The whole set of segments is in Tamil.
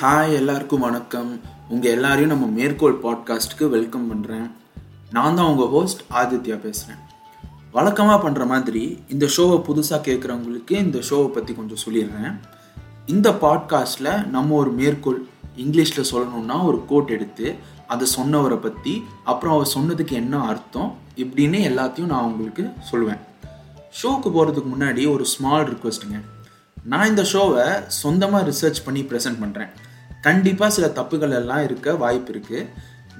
ஹாய் எல்லாருக்கும் வணக்கம். உங்கள் எல்லாரையும் நம்ம மேற்கோள் பாட்காஸ்ட்டுக்கு வெல்கம் பண்ணுறேன் நான் தான் உங்கள் ஹோஸ்ட் ஆதித்யா பேசுகிறேன் வழக்கமாக பண்ணுற மாதிரி இந்த ஷோவை புதுசாக கேட்குறவங்களுக்கு இந்த ஷோவை பற்றி கொஞ்சம் சொல்லிடுறேன். இந்த பாட்காஸ்ட்டில் நம்ம ஒரு மேற்கோள் இங்கிலீஷில் சொல்லணும்னா ஒரு கோட் எடுத்து அதை சொன்னவரை பற்றி அப்புறம் அவர் சொன்னதுக்கு என்ன அர்த்தம் இப்படின்னு எல்லாத்தையும் நான் உங்களுக்கு சொல்லுவேன். ஷோக்கு போகிறதுக்கு முன்னாடி ஒரு ஸ்மால் ரிக்வெஸ்ட்டுங்க நான் இந்த ஷோவை சொந்தமாக ரிசர்ச் பண்ணி ப்ரெசென்ட் பண்ணுறேன் கண்டிப்பாக சில தப்புகள் எல்லாம் இருக்க வாய்ப்பு இருக்குது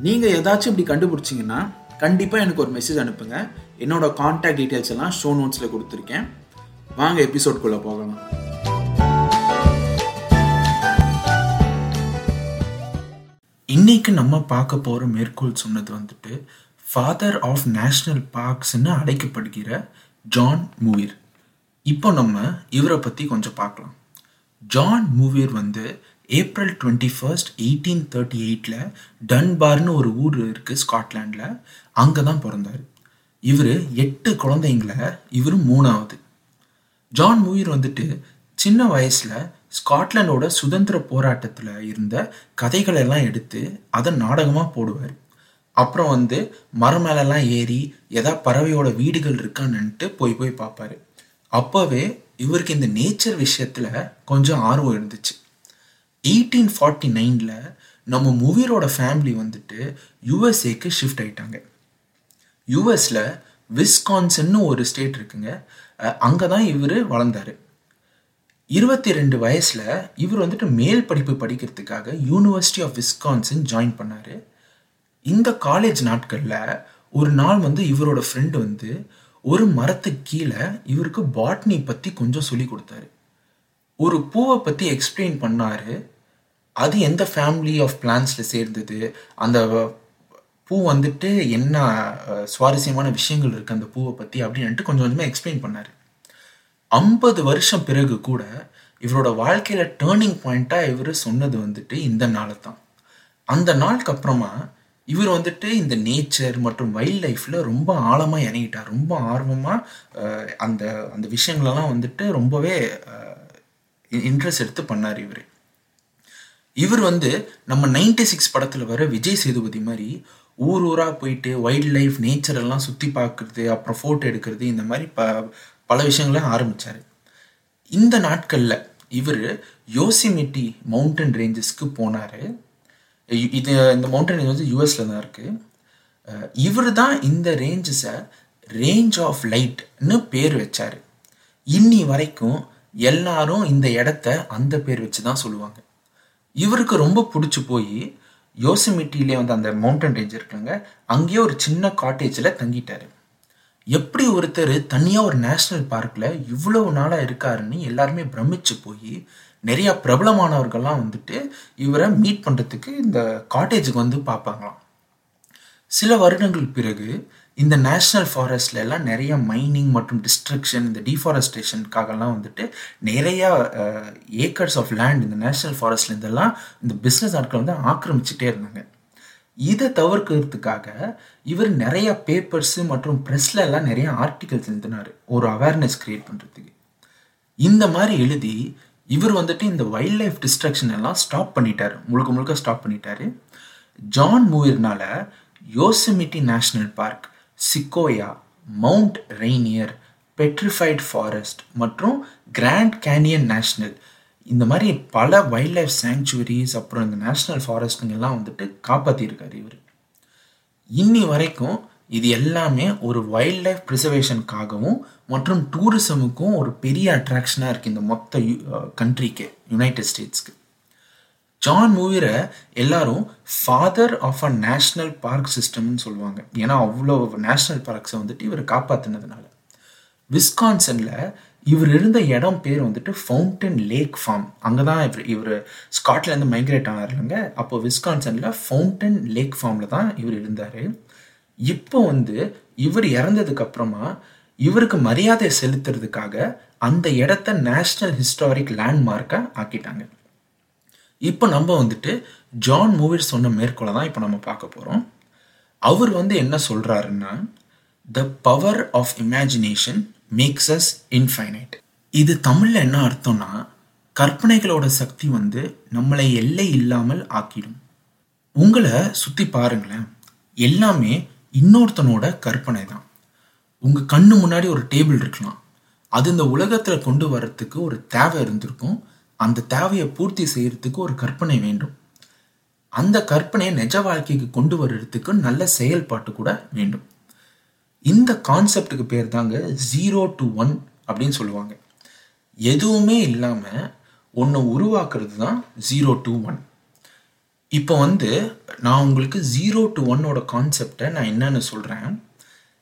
நீங்கள் ஏதாச்சும் இப்படி கண்டுபிடிச்சிங்கன்னா கண்டிப்பாக எனக்கு ஒரு மெசேஜ் அனுப்புங்க. என்னோட காண்டாக்ட் டீட்டெயில்ஸ் எல்லாம் ஷோ நோட்ஸில் கொடுத்துருக்கேன். வாங்க எபிசோட்குள்ளே போகலாம். இன்னைக்கு நம்ம பார்க்க போகிற மேற்கோள் சொன்னது வந்துட்டு ஃபாதர் ஆஃப் நேஷ்னல் பார்க்ஸ்ன்னு அழைக்கப்படுகிற ஜான் மூவிர் இப்போ நம்ம இவரை பற்றி கொஞ்சம் பார்க்கலாம். ஜான் மூவிர் வந்து April twenty first eighteen thirty எயிட்டில் டன்பார்னு ஒரு ஊர் இருக்குது ஸ்காட்லாண்டில் அங்கே தான் பிறந்தார். இவர் எட்டு குழந்தைங்கள இவர் மூணாவது. ஜான் மூவிர் வந்துட்டு சின்ன வயசில் ஸ்காட்லாண்டோட சுதந்திர போராட்டத்தில் இருந்த கதைகளெல்லாம் எடுத்து அதை நாடகமாக போடுவார். அப்புறம் வந்து மரம் மேலெல்லாம் ஏறி எதா பறவையோட வீடுகள் இருக்கான்னுட்டு போய் போய் பார்ப்பாரு. அப்போவே இவருக்கு இந்த நேச்சர் விஷயத்தில் கொஞ்சம் ஆர்வம் இருந்துச்சு. எயிட்டீன் ஃபார்ட்டி நைனில் நம்ம முவீரோட ஃபேமிலி வந்துட்டு யுஎஸ்ஏக்கு ஷிஃப்ட் ஆயிட்டாங்க. யுஎஸில் விஸ்கான்சன்னு ஒரு ஸ்டேட் இருக்குங்க. அங்கே தான் இவர் வளர்ந்தார். இருபத்தி ரெண்டு வயசில் இவர் வந்துட்டு மேல் படிப்பு படிக்கிறதுக்காக யூனிவர்சிட்டி ஆஃப் விஸ்கான்சன் ஜாயின் பண்ணார். இந்த காலேஜ் நாட்களில் ஒரு நாள் வந்து இவரோட ஃப்ரெண்டு வந்து ஒரு மரத்துக்கு கீழே இவருக்கு பாட்னி பற்றி கொஞ்சம் சொல்லி கொடுத்தாரு. ஒரு பூவை பற்றி எக்ஸ்பிளைன் பண்ணார். அது எந்த ஃபேமிலி ஆஃப் பிளான்ஸில் சேர்ந்தது? அந்த பூ வந்துட்டு என்ன சுவாரஸ்யமான விஷயங்கள் இருக்குது அந்த பூவை பற்றி அப்படின்ட்டு கொஞ்சம் கொஞ்சமாக எக்ஸ்பிளைன் பண்ணார். ஐம்பது வருஷம் பிறகு கூட இவரோட வாழ்க்கையில் டேர்னிங் பாயிண்ட்டாக இவர் சொன்னது வந்துட்டு இந்த நாளை தான் அந்த நாளுக்கு அப்புறமா இவர் வந்துட்டு இந்த நேச்சர் மற்றும் வைல்ட் லைஃப்பில் ரொம்ப ஆழமாக இறங்கிட்டார் ரொம்ப ஆர்வமாக அந்த அந்த விஷயங்களெல்லாம் வந்துட்டு ரொம்பவே இன்ட்ரெஸ்ட் எடுத்து பண்ணார் இவர். இவர் வந்து நம்ம நைன்டி சிக்ஸ் படத்தில் வர விஜய் சேதுபதி மாதிரி ஊர் ஊராக போயிட்டு வைல்ட் லைஃப் நேச்சர் எல்லாம் சுற்றி பார்க்குறது அப்புறம் ஃபோட்டோ எடுக்கிறது இந்த மாதிரி ப பல விஷயங்களையும் ஆரம்பித்தார் இந்த நாட்களில் இவர் யோசிமிட்டி மவுண்டன் ரேஞ்சஸ்க்கு போனார். இது இந்த மவுண்டன் ரேஞ்ச் வந்து யூஎஸில் தான் இருக்குது இவர் தான் இந்த ரேஞ்சஸை ரேஞ்ச் ஆஃப் லைட்னு பேர் வச்சார். இன்னி வரைக்கும் எல்லாரும் இந்த இடத்த அந்த பேர் வச்சு தான் சொல்லுவாங்க. இவருக்கு ரொம்ப பிடிச்சி போய் யோசிமிட்டிலே வந்து அந்த மவுண்டன் ரேஞ்ச் இருக்காங்க அங்கேயே ஒரு சின்ன காட்டேஜில் தங்கிட்டாரு. எப்படி ஒருத்தர் தனியாக ஒரு நேஷ்னல் பார்க்கில் இவ்வளவு நாளாக இருக்காருன்னு எல்லாருமே பிரமிச்சு போய் நிறையா பிரபலமானவர்கள்லாம் வந்துட்டு இவரை மீட் பண்ணுறதுக்கு இந்த காட்டேஜுக்கு வந்து பார்ப்பாங்களாம் சில வருடங்கள் பிறகு இந்த நேஷ்னல் ஃபாரஸ்ட்ல எல்லாம் நிறைய மைனிங் மற்றும் டிஸ்ட்ரக்ஷன் இந்த டிஃபாரஸ்டேஷனுக்காகலாம் வந்துட்டு நிறையா ஏக்கர்ஸ் ஆஃப் லேண்ட் இந்த நேஷ்னல் ஃபாரஸ்ட்ல இருந்தெல்லாம் இந்த பிஸ்னஸ் ஆட்கள் வந்து ஆக்கிரமிச்சுட்டே இருந்தாங்க. இதை தவிர்க்கிறதுக்காக இவர் நிறைய பேப்பர்ஸ் மற்றும் ப்ரெஸ்ல எல்லாம் நிறைய ஆர்டிகல்ஸ் எழுதினார். ஒரு அவேர்னஸ் கிரியேட் பண்ணுறதுக்கு இந்த மாதிரி எழுதி இவர் வந்துட்டு இந்த வைல்ட் லைஃப் டிஸ்ட்ரக்ஷன் எல்லாம் ஸ்டாப் பண்ணிட்டார். முழுக்க முழுக்க ஸ்டாப் பண்ணிட்டாரு. John மூயர்னால Yosemite National Park Sequoia Mount Rainier Petrified Forest மற்றும் கிராண்ட் கேனியன் நேஷ்னல். இந்த மாதிரி பல வைல்ட் லைஃப் சாங்சுவரிஸ் அப்புறம் இந்த நேஷ்னல் ஃபாரஸ்ட்டுங்கெல்லாம் வந்துட்டு காப்பாற்றிருக்காரு இவர். இன்னி வரைக்கும் இது எல்லாமே ஒரு வைல்ட் லைஃப் ப்ரிசர்வேஷனுக்காகவும் மற்றும் டூரிசமுக்கும் ஒரு பெரிய அட்ராக்ஷனாக இருக்குது இந்த மொத்த கண்ட்ரிக்கு யுனைடெட் ஸ்டேட்ஸ்க்கு. ஜான் மூவிரை எல்லாரும் father of a national park சிஸ்டம்னு சொல்லுவாங்க. ஏன்னா அவ்வளோ நேஷ்னல் பார்க்ஸை வந்துட்டு இவர் காப்பாற்றினதுனால விஸ்கான்சனில் இவர் இருந்த இடம் பேர் வந்துட்டு ஃபவுண்டன் லேக் ஃபார்ம் அங்கே தான் இவர் இவர் ஸ்காட்லேருந்து மைக்ரேட் ஆனார் இல்லைங்க. அப்போ விஸ்கான்சனில் ஃபவுண்டன் லேக் ஃபார்மில் தான் இவர் இருந்தார். இப்போ வந்து இவர் இறந்ததுக்கு அப்புறமா இவருக்கு மரியாதை செலுத்துறதுக்காக அந்த இடத்த நேஷ்னல் ஹிஸ்டாரிக் லேண்ட்மார்க்கை ஆக்கிட்டாங்க. இப்போ நம்ம வந்துட்டு ஜான் மூவிர் சொன்ன மேற்கொள்ள தான் இப்போ நம்ம பார்க்க போகிறோம் அவர் வந்து என்ன சொல்கிறாருன்னா the power of imagination makes us infinite இது தமிழில் என்ன அர்த்தம்னா கற்பனைகளோட சக்தி வந்து நம்மளை எல்லை இல்லாமல் ஆக்கிடும். உங்களை சுற்றி பாருங்களேன். எல்லாமே இன்னொருத்தனோட கற்பனை தான். உங்கள் கண்ணு முன்னாடி ஒரு டேபிள் இருக்கலாம். அது இந்த உலகத்தில் கொண்டு வர்றதுக்கு ஒரு தேவை இருந்திருக்கும். அந்த தேவையை பூர்த்தி செய்யறதுக்கு ஒரு கற்பனை வேண்டும். அந்த கற்பனையை நிஜ வாழ்க்கைக்கு கொண்டு வர்றதுக்கு நல்ல செயல்பாட்டு கூட வேண்டும். இந்த கான்செப்டுக்கு பேர் தாங்க ஜீரோ டு ஒன் அப்படின்னு சொல்லுவாங்க. எதுவுமே இல்லாமல் ஒன்று உருவாக்குறது தான் ஜீரோ டு ஒன் இப்போ வந்து நான் உங்களுக்கு ஜீரோ டு ஒன்னோட கான்செப்டை நான் என்னன்னு சொல்கிறேன்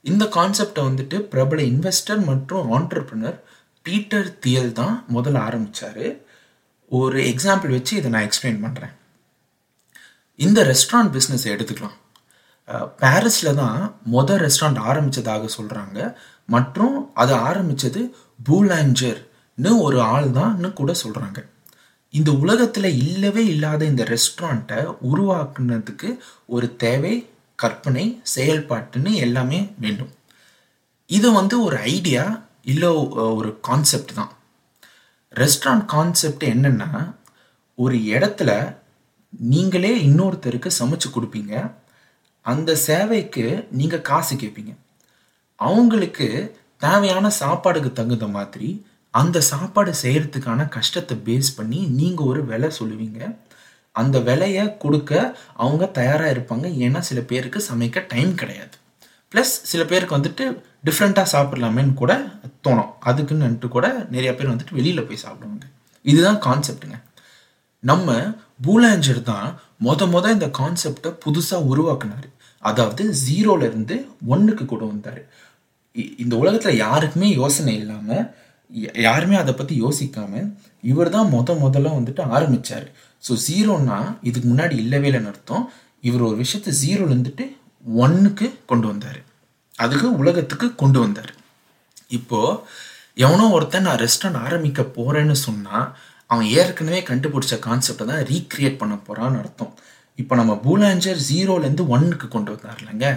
இந்த கான்செப்டை வந்துட்டு பிரபல இன்வெஸ்டர் மற்றும் ஆண்டர்பிரினர் பீட்டர் தியல் தான் முதல்ல ஆரம்பித்தார் ஒரு எக்ஸாம்பிள் வச்சு இதை நான் எக்ஸ்பிளைன் பண்ணுறேன் இந்த ரெஸ்டாரண்ட் பிஸ்னஸ் எடுத்துக்கலாம். பாரிஸில் தான் மொதல் ரெஸ்டாரண்ட் ஆரம்பித்ததாக சொல்கிறாங்க மற்றும் அதை ஆரம்பித்தது பூலாஞ்சர்னு ஒரு ஆள் தான்னு கூட சொல்கிறாங்க இந்த உலகத்தில் இல்லவே இல்லாத இந்த ரெஸ்டாரண்ட்டை உருவாக்குனதுக்கு ஒரு தேவை கற்பனை செயல்பாட்டுன்னு எல்லாமே வேண்டும். இது வந்து ஒரு ஐடியா இல்லை ஒரு கான்செப்ட் தான். ரெஸ்டாரண்ட் கான்செப்ட் என்னென்னா ஒரு இடத்துல நீங்களே இன்னொருத்தருக்கு சமைச்சு கொடுப்பீங்க. அந்த சேவைக்கு நீங்கள் காசு கேட்பீங்க அவங்களுக்கு தேவையான சாப்பாடுக்கு தகுந்த மாதிரி அந்த சாப்பாடு செய்கிறதுக்கான கஷ்டத்தை பேஸ் பண்ணி நீங்கள் ஒரு விலை சொல்லுவீங்க. அந்த விலையை கொடுக்க அவங்க தயாராக இருப்பாங்க. ஏன்னா சில பேருக்கு சமைக்க டைம் கிடையாது. ப்ளஸ் சில பேருக்கு வந்துட்டு டிஃப்ரெண்ட்டாக சாப்பிட்லாமேன்னு கூட தோணும். அதுக்குன்னுட்டு கூட நிறைய பேர் வந்துட்டு வெளியில் போய் சாப்பிடுவாங்க. இதுதான் கான்செப்டுங்க நம்ம பூலாஞ்சர் தான் மொத மொத இந்த கான்செப்டை புதுசாக உருவாக்குனார். அதாவது ஜீரோலேருந்து ஒன்றுக்கு கூட வந்தார். இந்த உலகத்தில் யாருக்குமே யோசனை இல்லாமல் யாருமே அதை பற்றி யோசிக்காமல் இவர் தான் மொத முதல்ல வந்துட்டு ஆரம்பித்தார் ஸோ ஜீரோன்னா இதுக்கு முன்னாடி இல்லவே இல்லைன்னு அர்த்தம். இவர் ஒரு விஷயத்தை ஜீரோலேருந்துட்டு ஒன்றுக்கு கொண்டு வந்தார். அதுக்கு உலகத்துக்கு கொண்டு வந்தார். இப்போது எவனோ ஒருத்தன் நான் ரெஸ்டாரண்ட் ஆரம்பிக்க போகிறேன்னு சொன்னால் அவன் ஏற்கனவே கண்டுபிடிச்ச கான்செப்டை தான் ரீக்ரியேட் பண்ண போகிறான்னு அர்த்தம். இப்போ நம்ம பூலாஞ்சர் ஜீரோலேருந்து ஒன்னுக்கு கொண்டு வந்தார் இல்லைங்க?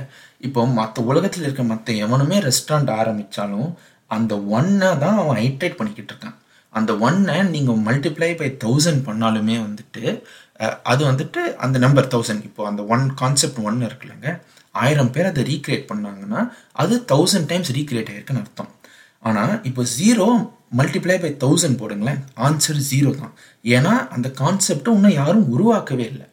இப்போ மற்ற உலகத்தில் இருக்க மற்ற எவனுமே ரெஸ்டாரண்ட் ஆரம்பித்தாலும் அந்த ஒன்னை தான் அவன் ஹைட்ரேட் பண்ணிக்கிட்டு இருக்கான். அந்த ஒன்னை நீங்கள் மல்டிப்ளை பை தௌசண்ட் பண்ணாலுமே வந்துட்டு அது வந்துட்டு அந்த நம்பர் தௌசண்ட் இப்போ அந்த ஒன் கான்செப்ட் ஒன் இருக்குல்லங்க. ஆயிரம் பேர் அதை ரீக்ரியேட் பண்ணாங்கன்னா அது தௌசண்ட் டைம்ஸ் ரீக்ரியேட் ஆயிருக்குன்னு அர்த்தம். ஆனால் இப்போ ஜீரோ மல்டிப்ளை பை தௌசண்ட் போடுங்களேன். ஆன்சர் ஜீரோ தான். ஏன்னா அந்த கான்செப்டை இன்னும் யாரும் உருவாக்கவே இல்லை.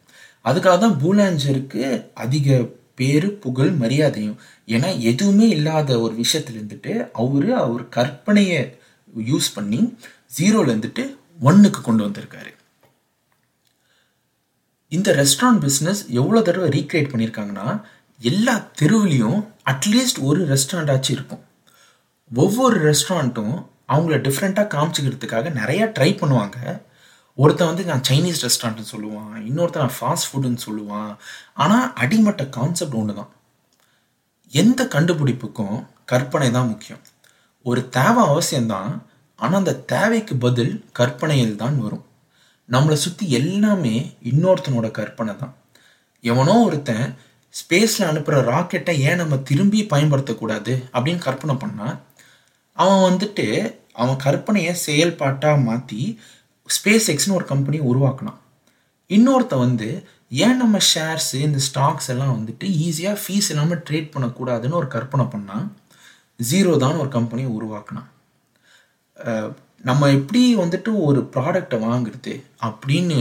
அதுக்காக தான் பூலாஞ்சருக்கு அதிக பேரு புகழ் மரியாதையும். ஏன்னா எதுவுமே இல்லாத ஒரு விஷயத்துல இருந்துட்டு அவரு அவர் கற்பனையை யூஸ் பண்ணி ஜீரோல இருந்துட்டு ஒன்னுக்கு கொண்டு வந்திருக்காரு. இந்த ரெஸ்டாரண்ட் பிஸ்னஸ் எவ்வளோ தடவை ரீக்ரியேட் பண்ணியிருக்காங்கன்னா எல்லா தெருவிலையும் அட்லீஸ்ட் ஒரு ரெஸ்டாரண்ட் ஆச்சு இருக்கும். ஒவ்வொரு ரெஸ்டாரண்ட்டும் அவங்கள டிஃப்ரெண்ட்டாக காமிச்சிக்கிறதுக்காக நிறையா ட்ரை பண்ணுவாங்க. ஒருத்தன் வந்து நான் சைனீஸ் ரெஸ்டாரண்ட்னு சொல்லுவான் இன்னொருத்தன் நான் ஃபாஸ்ட் ஃபுட்டுன்னு சொல்லுவான். ஆனால் அடிமட்ட கான்செப்ட் ஒன்று தான் எந்த கண்டுபிடிப்புக்கும் கற்பனை தான் முக்கியம். ஒரு தேவை அவசியம்தான் ஆனால் அந்த தேவைக்கு பதில் கற்பனையில் தான் வரும். நம்மளை சுற்றி எல்லாமே இன்னொருத்தனோட கற்பனை தான். எவனோ ஒருத்தன் ஸ்பேஸில் அனுப்புகிற ராக்கெட்டை ஏன் நம்ம திரும்பி பயன்படுத்தக்கூடாது அப்படின்னு கற்பனை பண்ணால் அவன் வந்துட்டு அவன் கற்பனையை செயல்பாட்டாக மாற்றி ஸ்பேஸ் எக்ஸ்னு ஒரு கம்பெனி உருவாக்கினான். இன்னொருத்த வந்து ஏன் நம்ம ஷேர்ஸு இந்த ஸ்டாக்ஸ் எல்லாம் வந்துட்டு ஈஸியாக ஃபீஸ் இல்லாமல் ட்ரேட் பண்ணக்கூடாதுன்னு ஒரு கற்பனை பண்ணால் ஜீரோ தான் ஒரு கம்பெனியை உருவாக்கினான். நம்ம எப்படி வந்துட்டு ஒரு ப்ராடக்டை வாங்குறது அப்படின்னு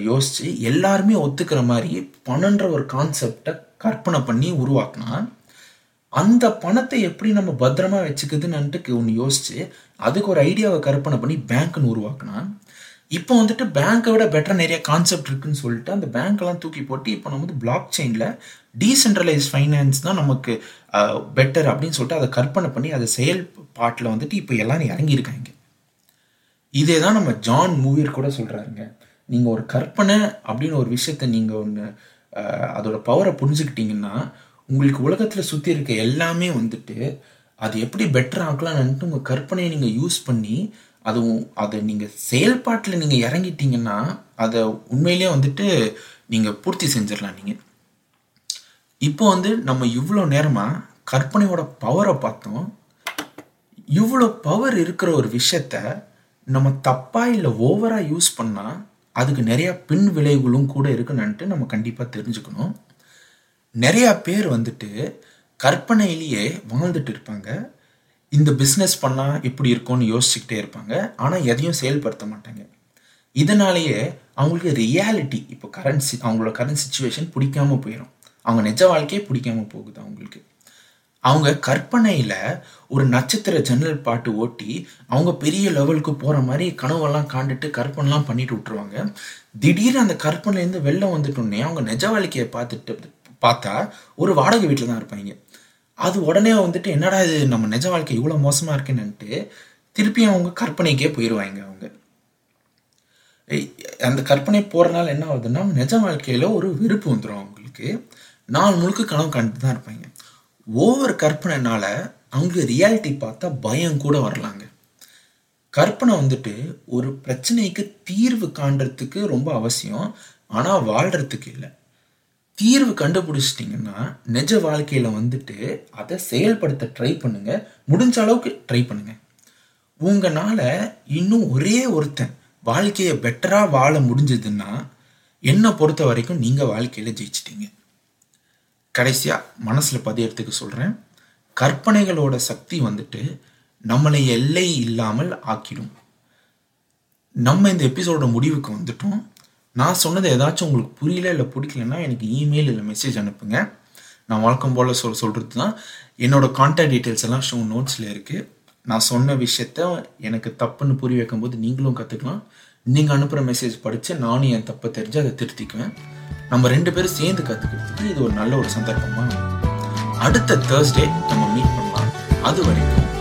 யோசித்து எல்லாருமே ஒத்துக்கிற மாதிரி பணன்ற ஒரு கான்செப்டை கற்பனை பண்ணி உருவாக்கினா அந்த பணத்தை எப்படி நம்ம பத்திரமா வச்சுக்குதுன்னுட்டு ஒன்று யோசிச்சு அதுக்கு ஒரு ஐடியாவை கற்பனை பண்ணி பேங்க்னு உருவாக்கினா இப்போ வந்துட்டு பேங்க்கை விட பெட்டர் நிறைய கான்செப்ட் இருக்குன்னு சொல்லிட்டு அந்த பேங்க்கெல்லாம் தூக்கி போட்டு இப்போ நம்ம வந்து பிளாக் செயினில் டீசென்ட்ரலைஸ் ஃபைனான்ஸ் தான் நமக்கு பெட்டர் அப்படின்னு சொல்லிட்டு அதை கற்பனை பண்ணி அதை செயல்பாட்டில் வந்துட்டு இப்போ எல்லாரும் இறங்கியிருக்காங்க. இதே தான் நம்ம ஜான் மூவியர் கூட சொல்கிறாருங்க நீங்கள் ஒரு கற்பனை அப்படின்னு ஒரு விஷயத்த நீங்கள் ஒன்று அதோட பவரை புரிஞ்சுக்கிட்டீங்கன்னா உங்களுக்கு உலகத்தில் சுற்றி இருக்க எல்லாமே வந்துட்டு அது எப்படி பெட்டர் ஆக்கலாம்னுட்டு உங்கள் கற்பனையை நீங்கள் யூஸ் பண்ணி அதுவும் அதை நீங்கள் செயல்பாட்டில் நீங்கள் இறங்கிட்டீங்கன்னா அதை உண்மையிலேயே வந்துட்டு நீங்கள் பூர்த்தி செஞ்சிடலாம் நீங்கள் இப்போ வந்து நம்ம இவ்வளோ நேரமாக கற்பனையோட பவரை பார்த்தோம். இவ்வளோ பவர் இருக்கிற ஒரு விஷயத்த நம்ம தப்பாக இல்லை ஓவராக யூஸ் பண்ணால் அதுக்கு நிறையா பின் விளைவுகளும் கூட இருக்குன்னுட்டு நம்ம கண்டிப்பாக தெரிஞ்சுக்கணும். நிறையா பேர் வந்துட்டு கற்பனையிலேயே வாழ்ந்துட்டு இருப்பாங்க. இந்த பிஸ்னஸ் பண்ணால் எப்படி இருக்கும்னு யோசிச்சுக்கிட்டே இருப்பாங்க. ஆனால் எதையும் செயல்படுத்த மாட்டாங்க. இதனாலேயே அவங்களுக்கு ரியாலிட்டி இப்போ கரண்ட் அவங்களோட கரண்ட் சுச்சுவேஷன் பிடிக்காம போயிடும் அவங்க நிஜ வாழ்க்கையே பிடிக்காம போகுது அவங்களுக்கு. அவங்க கற்பனையில் ஒரு நட்சத்திர ஜன்னல் பாட்டு ஓட்டி அவங்க பெரிய லெவலுக்கு போகிற மாதிரி கனவெல்லாம் காண்டுட்டு கற்பனைலாம் பண்ணிட்டு விட்ருவாங்க திடீர்னு அந்த கற்பனைலேருந்து வெளில வந்துட்டோன்னே அவங்க நிஜ வாழ்க்கையை பார்த்துட்டு பார்த்தா ஒரு வாடகை வீட்டில் தான் இருப்பாங்க. அது உடனே வந்துட்டு என்னடா இது நம்ம நிஜ வாழ்க்கை இவ்வளோ மோசமாக இருக்குன்னுட்டு திருப்பி அவங்க கற்பனைக்கே போயிடுவாங்க அவங்க. அந்த கற்பனை போகிறனால என்ன ஆகுதுன்னா நிஜ வாழ்க்கையில் ஒரு வெறுப்பு வந்துடும் அவங்களுக்கு. நாள் முழுக்க கனவு கண்டுட்டு தான் இருப்பாங்க. ஓவர் கற்பனைனால அவங்களுக்கு ரியாலிட்டி பார்த்தா பயம் கூட வரலாங்க. கற்பனை வந்துட்டு ஒரு பிரச்சனைக்கு தீர்வு காண்றதுக்கு ரொம்ப அவசியம். ஆனால் வாழ்கிறதுக்கு இல்லை. தீர்வு கண்டுபிடிச்சிட்டிங்கன்னா நிஜ வாழ்க்கையில் வந்துட்டு அதை செயல்படுத்த ட்ரை பண்ணுங்கள் முடிஞ்ச அளவுக்கு ட்ரை பண்ணுங்கள் உங்களால் இன்னும் ஒரே ஒருத்தன் வாழ்க்கையை பெட்டராக வாழ முடிஞ்சதுன்னா என்னை பொறுத்த வரைக்கும் நீங்கள் வாழ்க்கையில் ஜெயிச்சிட்டிங்க. கடைசியாக மனசில் பதியறதுக்கு சொல்கிறேன் கற்பனைகளோட சக்தி வந்துட்டு நம்மளை எல்லை இல்லாமல் ஆக்கிடும். நம்ம இந்த எபிசோட முடிவுக்கு வந்துட்டோம். நான் சொன்னது ஏதாச்சும் உங்களுக்கு புரியல இல்லை பிடிக்கலன்னா எனக்கு இமெயில் இல்லை மெசேஜ் அனுப்புங்க. நான் வழக்கம் போல் சொல் சொல்கிறது தான் என்னோட கான்டாக்ட் டீட்டெயில்ஸ் எல்லாம் ஷோ நோட்ஸில் இருக்குது நான் சொன்ன விஷயத்த எனக்கு தப்புன்னு புரிய வைக்கும்போது நீங்களும் கற்றுக்கலாம் நீங்கள் அனுப்புகிற மெசேஜ் படித்து நானும் என் தப்பை தெரிஞ்சு அதை திருத்திக்குவேன். நம்ம ரெண்டு பேரும் சேர்ந்து கற்றுக்கிறதுக்கு இது ஒரு நல்ல ஒரு சந்தர்ப்பமாக அடுத்த தேர்ஸ்டே நம்ம மீட் பண்ணலாம். அது வரைக்கும்